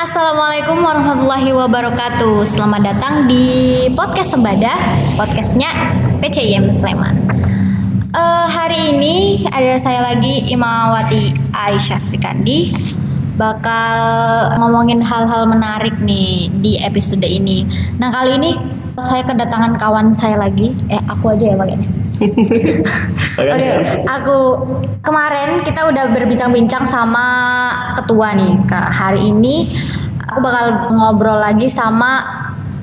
Assalamualaikum warahmatullahi wabarakatuh. Selamat datang di podcast Sembada Podcastnya PCIM Sleman. Uh, Hari ini ada saya lagi Imawati Aisyah Srikandi. Bakal ngomongin hal-hal menarik nih di episode ini. Nah kali ini saya kedatangan kawan saya lagi. Eh aku aja ya pakainya Oke, okay. aku kemarin kita udah berbincang-bincang sama ketua nih. Ke hari ini aku bakal ngobrol lagi sama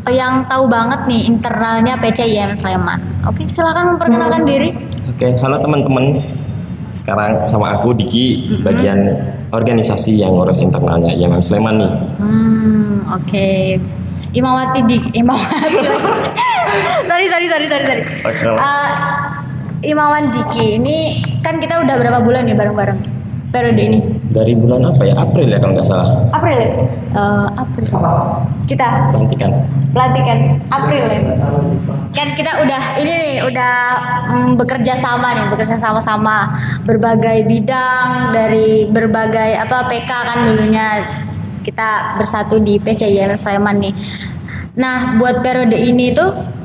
yang tahu banget nih internalnya PCIM Sleman. Oke, okay, silakan memperkenalkan hmm. diri. Oke, okay, halo teman-teman. Sekarang sama aku Diki mm-hmm. bagian organisasi yang ngurus internalnya IMM Sleman nih. Hmm, oke. Okay. Imawati Dik, Imawati. sorry, sorry, sorry, sorry, sorry. Uh, Imawan Diki ini kan kita udah berapa bulan nih bareng-bareng periode ini? Dari bulan apa ya? April ya kalau nggak salah. April ya? Uh, April. Kita. Pelantikan. Pelantikan. April ya. Kan kita udah ini nih udah mm, bekerja sama nih, bekerja sama-sama berbagai bidang dari berbagai apa PK kan dulunya kita bersatu di PCIM Sleman nih. Nah, buat periode ini tuh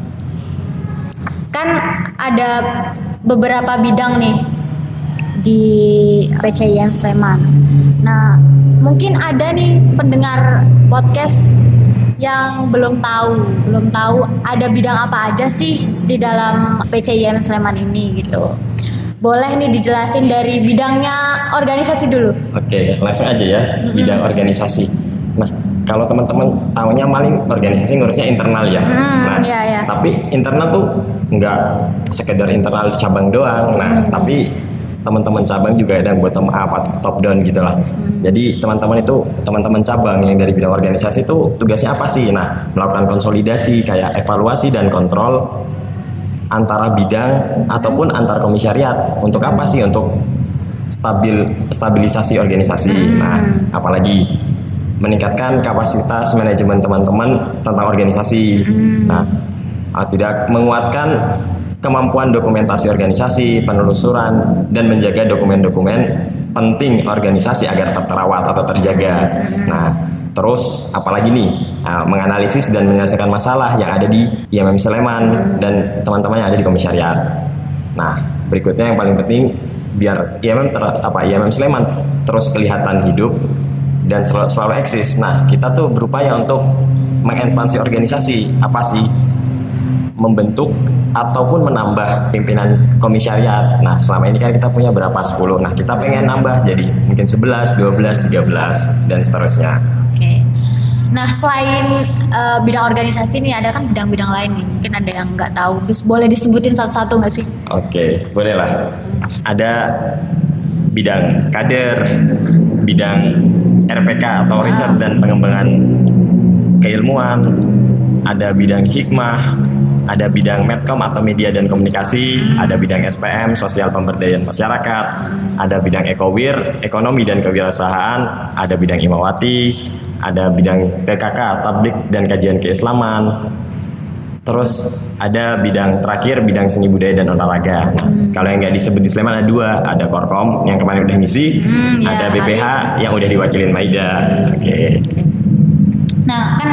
kan ada beberapa bidang nih di PCIM Sleman. Nah, mungkin ada nih pendengar podcast yang belum tahu, belum tahu ada bidang apa aja sih di dalam PCIM Sleman ini gitu. Boleh nih dijelasin dari bidangnya organisasi dulu. Oke, langsung aja ya, bidang hmm. organisasi. Kalau teman-teman tahunya maling organisasi ngurusnya internal ya. Hmm, nah, iya, iya. tapi internal tuh nggak sekedar internal cabang doang. Nah, hmm. tapi teman-teman cabang juga ada yang bottom up atau top down gitu lah. Hmm. Jadi teman-teman itu teman-teman cabang yang dari bidang organisasi itu tugasnya apa sih? Nah, melakukan konsolidasi kayak evaluasi dan kontrol antara bidang ataupun antar komisariat. Untuk apa sih? Untuk stabil stabilisasi organisasi. Hmm. Nah, apalagi meningkatkan kapasitas manajemen teman-teman tentang organisasi. Hmm. Nah, ah, tidak menguatkan kemampuan dokumentasi organisasi, penelusuran, dan menjaga dokumen-dokumen penting organisasi agar tetap terawat atau terjaga. Nah, terus apalagi nih, nah, menganalisis dan menyelesaikan masalah yang ada di IMM Sleman dan teman-teman yang ada di komisariat. Nah, berikutnya yang paling penting biar IMM ter, apa IMM Sleman terus kelihatan hidup dan selalu, selalu eksis. Nah, kita tuh berupaya untuk mengekspansi organisasi. Apa sih? Membentuk ataupun menambah pimpinan komisariat. Nah, selama ini kan kita punya berapa? 10. Nah, kita pengen nambah jadi mungkin 11, 12, 13 dan seterusnya. Oke. Nah, selain uh, bidang organisasi nih ada kan bidang-bidang lain nih. Mungkin ada yang nggak tahu. Terus boleh disebutin satu-satu nggak sih? Oke, boleh lah. Ada bidang kader, bidang RPK atau riset dan pengembangan keilmuan, ada bidang hikmah, ada bidang medcom atau media dan komunikasi, ada bidang SPM sosial pemberdayaan masyarakat, ada bidang ekowir ekonomi dan kewirausahaan, ada bidang imawati, ada bidang PKK tablik dan kajian keislaman, Terus ada bidang terakhir bidang seni budaya dan olahraga. Nah, hmm. kalau yang nggak disebut di Sleman ada dua, ada Korkom yang kemarin udah ngisi, hmm, ada ya, BPH ayo. yang udah diwakilin Maida. Oke. Okay. Nah kan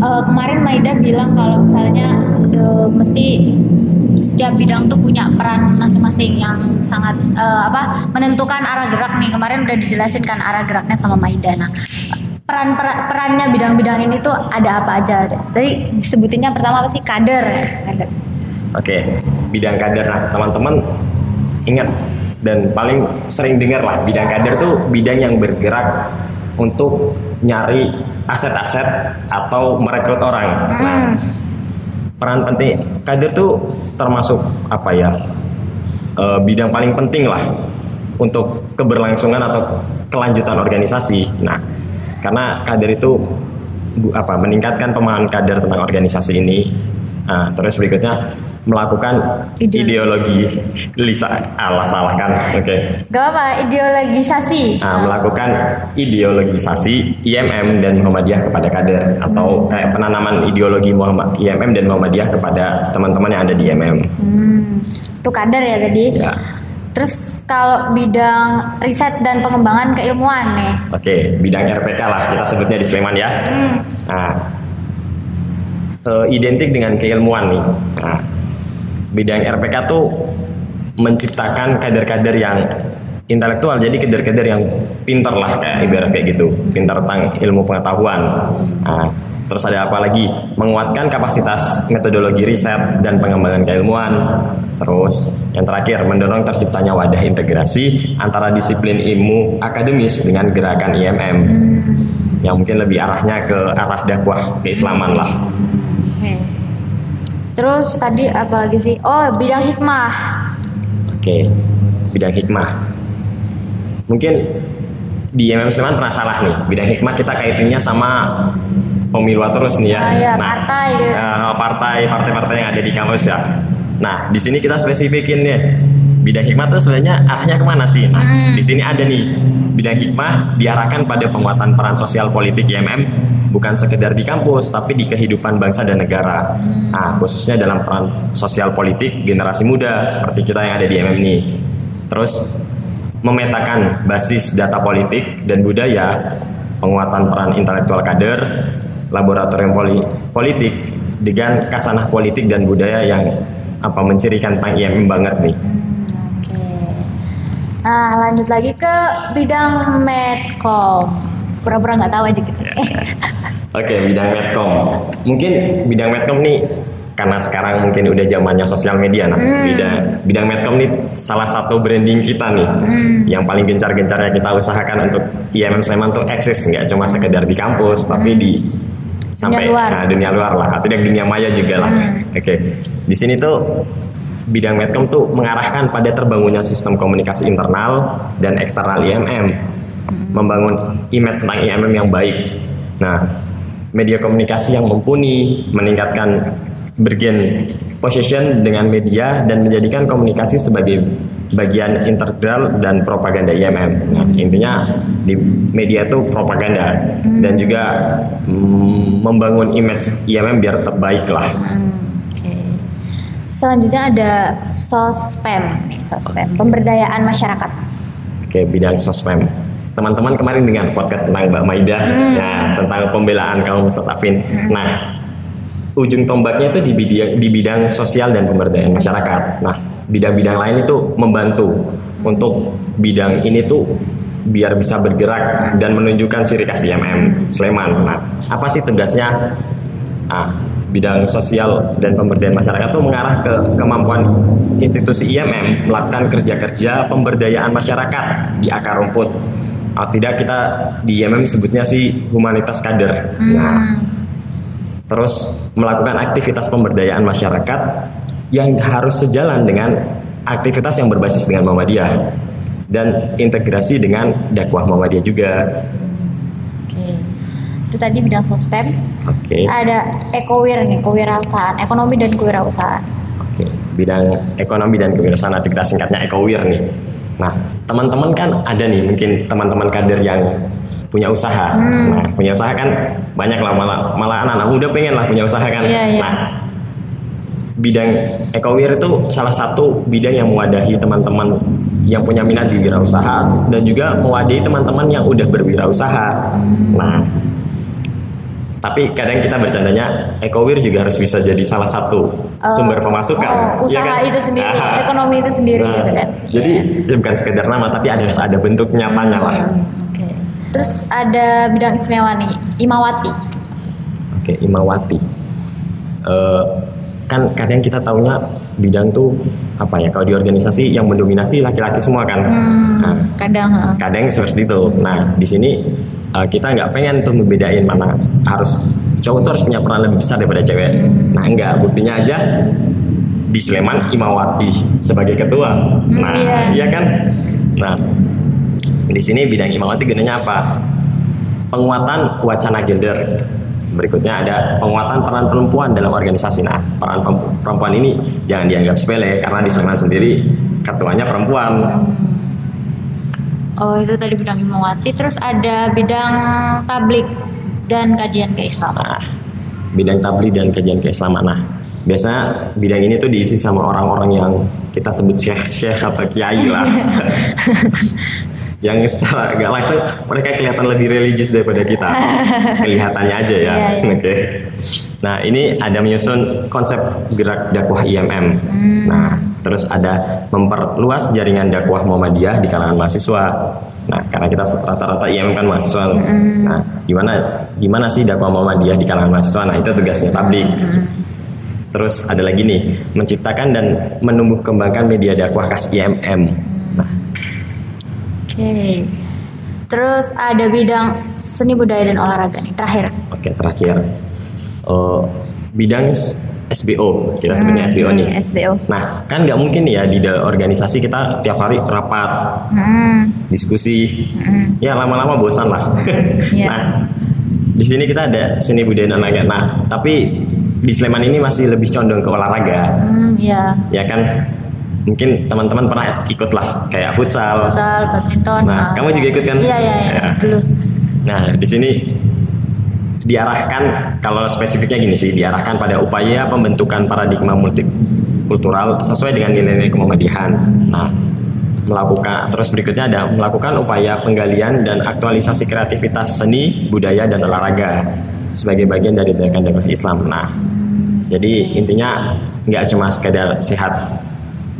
uh, kemarin Maida bilang kalau misalnya uh, mesti setiap bidang tuh punya peran masing-masing yang sangat uh, apa menentukan arah gerak nih kemarin udah dijelasin kan arah geraknya sama Maida. Nah peran per, perannya bidang-bidang ini tuh ada apa aja? Tadi disebutinnya pertama apa sih kader? kader. Oke, bidang kader. Nah, teman-teman ingat dan paling sering dengar lah bidang kader tuh bidang yang bergerak untuk nyari aset-aset atau merekrut orang. Hmm. Nah, peran penting kader tuh termasuk apa ya? E, bidang paling penting lah untuk keberlangsungan atau kelanjutan organisasi. Nah, karena kader itu apa meningkatkan pemahaman kader tentang organisasi ini. Nah, terus berikutnya melakukan ideologi, lisa Allah salahkan. Oke. Okay. gak apa ideologisasi. Nah, melakukan ideologisasi IMM dan Muhammadiyah kepada kader. Atau kayak penanaman ideologi Muhammad IMM dan Muhammadiyah kepada teman-teman yang ada di IMM hmm. itu kader ya tadi. Ya Terus kalau bidang riset dan pengembangan keilmuan nih. Oke, bidang RPK lah kita sebutnya di Sleman ya. Hmm. Nah, uh, identik dengan keilmuan nih. Nah, bidang RPK tuh menciptakan kader-kader yang intelektual jadi kader-kader yang pintar lah kayak ibarat kayak gitu pintar tentang ilmu pengetahuan nah, terus ada apa lagi menguatkan kapasitas metodologi riset dan pengembangan keilmuan terus yang terakhir mendorong terciptanya wadah integrasi antara disiplin ilmu akademis dengan gerakan IMM yang mungkin lebih arahnya ke arah dakwah keislaman lah Terus tadi apa lagi sih? Oh, bidang hikmah. Oke, bidang hikmah. Mungkin di MM Sleman pernah salah nih. Bidang hikmah kita kaitannya sama pemilu terus nih ya. Ah, iya, nah, partai. Uh, partai, partai-partai yang ada di kampus ya. Nah, di sini kita spesifikin nih bidang hikmah itu sebenarnya arahnya ke mana sih? Nah, hmm. di sini ada nih bidang hikmah diarahkan pada penguatan peran sosial politik IMM bukan sekedar di kampus tapi di kehidupan bangsa dan negara. Nah, khususnya dalam peran sosial politik generasi muda seperti kita yang ada di IMM ini. Terus memetakan basis data politik dan budaya, penguatan peran intelektual kader, laboratorium politik dengan kasanah politik dan budaya yang apa mencirikan tentang IMM banget nih. Nah, lanjut lagi ke bidang medcom. Pura-pura nggak tahu aja gitu. Ya, ya. Oke, okay, bidang medcom. Mungkin bidang medcom nih karena sekarang mungkin udah zamannya sosial media nah hmm. bidang bidang medcom nih salah satu branding kita nih hmm. yang paling gencar-gencar ya kita usahakan untuk IMM Sleman tuh eksis nggak cuma sekedar di kampus hmm. tapi di sampai dunia luar. Nah, dunia luar lah atau dunia maya juga lah hmm. oke okay. di sini tuh bidang Medcom tuh mengarahkan pada terbangunnya sistem komunikasi internal dan eksternal IMM, membangun image tentang IMM yang baik. Nah, media komunikasi yang mumpuni, meningkatkan bergen position dengan media dan menjadikan komunikasi sebagai bagian integral dan propaganda IMM. Nah, intinya di media itu propaganda dan juga mm, membangun image IMM biar terbaik lah. Selanjutnya ada sospem, nih, sospem, pemberdayaan masyarakat. Oke, bidang sospem. Teman-teman kemarin dengan podcast tentang Mbak Maida, hmm. ya tentang pembelaan kaum mustadafin. Hmm. Nah, ujung tombaknya itu di bidang, di bidang sosial dan pemberdayaan masyarakat. Nah, bidang-bidang lain itu membantu untuk bidang ini tuh biar bisa bergerak dan menunjukkan ciri khas IMM Sleman. Nah, apa sih tugasnya? Nah, bidang sosial dan pemberdayaan masyarakat itu mengarah ke kemampuan institusi IMM melakukan kerja-kerja pemberdayaan masyarakat di akar rumput. Oh, tidak kita di IMM sebutnya sih humanitas kader. Hmm. Nah, terus melakukan aktivitas pemberdayaan masyarakat yang harus sejalan dengan aktivitas yang berbasis dengan Muhammadiyah dan integrasi dengan dakwah Muhammadiyah juga itu tadi bidang sospem. Oke. Okay. Ada ekowir nih, kewirausahaan, ekonomi dan kewirausahaan. Oke, bidang ekonomi dan kewirausahaan kita singkatnya ekowir nih. Nah, teman-teman kan ada nih mungkin teman-teman kader yang punya usaha. Hmm. Nah, punya usaha kan banyak lah malah malah anak-anak muda pengen lah punya usaha kan. Yeah, yeah. Nah, bidang ekowir itu salah satu bidang yang mewadahi teman-teman yang punya minat di wirausaha dan juga mewadahi teman-teman yang udah berwirausaha. Nah, tapi kadang kita bercandanya ekowir juga harus bisa jadi salah satu uh, sumber pemasukan. Oh, usaha ya kan? itu sendiri, nah, ekonomi itu sendiri nah, gitu kan. Jadi yeah. bukan sekedar nama tapi ada harus ada bentuk nyatanya hmm, lah. Terus ada bidang istimewa nih, Imawati. Oke, okay, Imawati. Uh, kan kadang kita taunya bidang tuh apa ya kalau di organisasi yang mendominasi laki-laki semua kan. Hmm, nah, kadang. Kadang seperti itu. Nah di sini uh, kita nggak pengen tuh membedain mana harus cowok tuh harus punya peran lebih besar daripada cewek. Nah enggak, buktinya aja di Sleman Imawati sebagai ketua. Hmm, nah, iya. iya kan? Nah, di sini bidang Imawati gunanya apa? Penguatan wacana gender. Berikutnya ada penguatan peran perempuan dalam organisasi. Nah, peran perempuan ini jangan dianggap sepele karena di Sleman sendiri ketuanya perempuan. Oh itu tadi bidang Imawati. Terus ada bidang tablik dan kajian keislaman. Nah, bidang tablik dan kajian keislaman. Nah, biasanya bidang ini tuh diisi sama orang-orang yang kita sebut syekh-syekh atau kiai lah. yang gak langsung mereka kelihatan lebih religius daripada kita kelihatannya aja ya yeah, yeah. oke okay. nah ini ada menyusun konsep gerak dakwah IMM hmm. nah terus ada memperluas jaringan dakwah Muhammadiyah di kalangan mahasiswa nah karena kita rata-rata IMM kan mahasiswa hmm. nah gimana gimana sih dakwah Muhammadiyah di kalangan mahasiswa nah itu tugasnya tablik hmm. Terus ada lagi nih, menciptakan dan menumbuh kembangkan media dakwah khas IMM. Oke. Okay. Terus ada bidang seni budaya dan olahraga nih terakhir. Oke, okay, terakhir. Uh, bidang SBO, kita sebutnya hmm, SBO nih. SBO. Nah, kan nggak mungkin ya di organisasi kita tiap hari rapat, hmm. diskusi, hmm. ya lama-lama bosan lah. yeah. Nah, di sini kita ada seni budaya dan olahraga. Nah, tapi di Sleman ini masih lebih condong ke olahraga. Hmm, ya. Ya kan mungkin teman-teman pernah ikut lah kayak futsal. Futsal, badminton. Nah, kamu juga ikut kan? Iya, iya, iya. Ya. Nah, di sini diarahkan kalau spesifiknya gini sih, diarahkan pada upaya pembentukan paradigma multikultural sesuai dengan nilai-nilai kemuhamadiyahan. Nah, melakukan terus berikutnya ada melakukan upaya penggalian dan aktualisasi kreativitas seni, budaya dan olahraga sebagai bagian dari gerakan dakwah Islam. Nah, jadi intinya nggak cuma sekedar sehat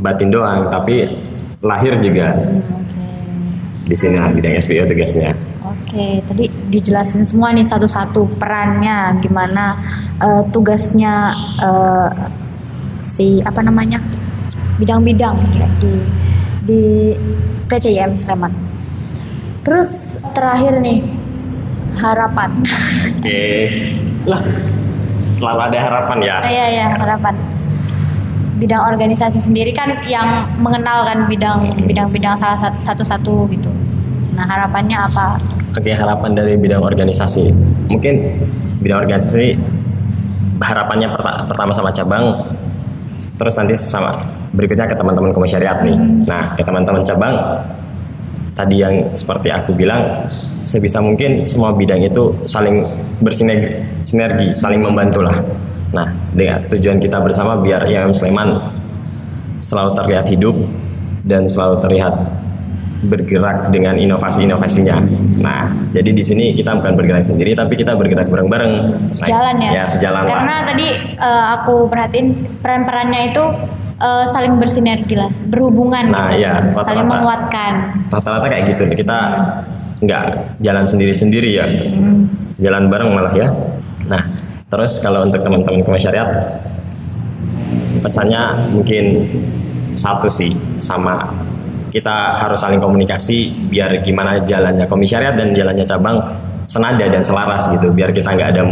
batin doang, tapi lahir juga. Okay. Di sini bidang SPO tugasnya. Oke, okay, tadi dijelasin semua nih satu-satu perannya, gimana uh, tugasnya uh, si apa namanya bidang-bidang ya, di di PCIM Sleman. Terus terakhir nih harapan. Oke, okay. lah selalu ada harapan ya. Iya iya harapan. Bidang organisasi sendiri kan yang mengenalkan bidang bidang-bidang salah satu-satu gitu. Nah harapannya apa? Oke harapan dari bidang organisasi mungkin bidang organisasi harapannya pertama sama cabang terus nanti sama berikutnya ke teman-teman komisariat nih. Nah ke teman-teman cabang tadi yang seperti aku bilang sebisa mungkin semua bidang itu saling bersinergi, sinergi, saling membantu lah. Nah, dengan tujuan kita bersama biar IMM Sleman selalu terlihat hidup dan selalu terlihat bergerak dengan inovasi-inovasinya. Nah, jadi di sini kita bukan bergerak sendiri, tapi kita bergerak bareng-bareng. Sejalan ya. Ya, sejalan Karena lah. tadi uh, aku perhatiin peran-perannya itu uh, saling bersinergi lah, berhubungan nah, gitu. Iya, rata -rata, saling menguatkan. Rata-rata kayak gitu. Kita nggak jalan sendiri-sendiri ya hmm. jalan bareng malah ya nah terus kalau untuk teman-teman komisariat pesannya mungkin satu sih sama kita harus saling komunikasi biar gimana jalannya komisariat dan jalannya cabang senada dan selaras gitu biar kita nggak ada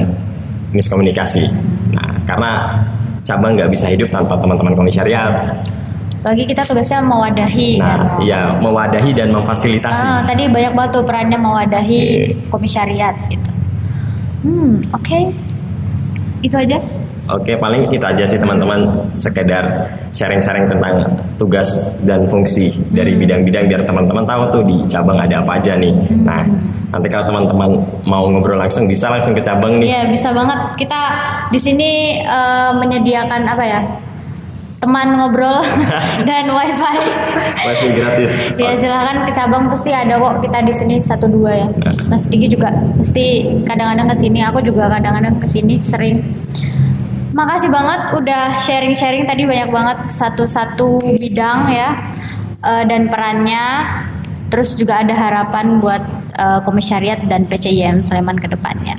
miskomunikasi nah karena cabang nggak bisa hidup tanpa teman-teman komisariat bagi kita tugasnya mewadahi nah, kan? iya mewadahi dan memfasilitasi ah, tadi banyak banget tuh perannya mewadahi okay. komisariat gitu hmm oke okay. Itu aja Oke, paling itu aja sih teman-teman sekedar sharing-sharing tentang tugas dan fungsi dari hmm. bidang-bidang biar teman-teman tahu tuh di cabang ada apa aja nih. Hmm. Nah, nanti kalau teman-teman mau ngobrol langsung bisa langsung ke cabang nih. Iya, bisa banget. Kita di sini uh, menyediakan apa ya? Teman ngobrol dan wifi. wifi gratis. ya silahkan ke cabang pasti ada kok kita di sini satu dua ya. Nah. Mas Diki juga pasti kadang-kadang ke sini. Aku juga kadang-kadang ke sini sering. Makasih banget udah sharing-sharing tadi banyak banget satu-satu bidang ya uh, dan perannya. Terus juga ada harapan buat uh, komisariat dan PCIM Sleman ke depannya.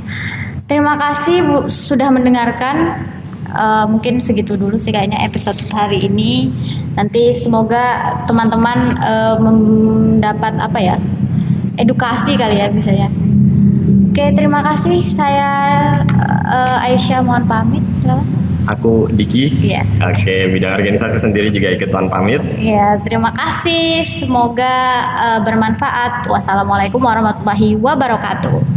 Terima kasih Bu sudah mendengarkan uh, mungkin segitu dulu sih kayaknya episode hari ini. Nanti semoga teman-teman uh, mendapat apa ya edukasi kali ya bisa ya. Oke terima kasih saya uh, Aisyah mohon pamit silakan. Aku Diki. Iya. Oke, bidang organisasi sendiri juga ikutan pamit. Iya, terima kasih. Semoga uh, bermanfaat. Wassalamualaikum warahmatullahi wabarakatuh.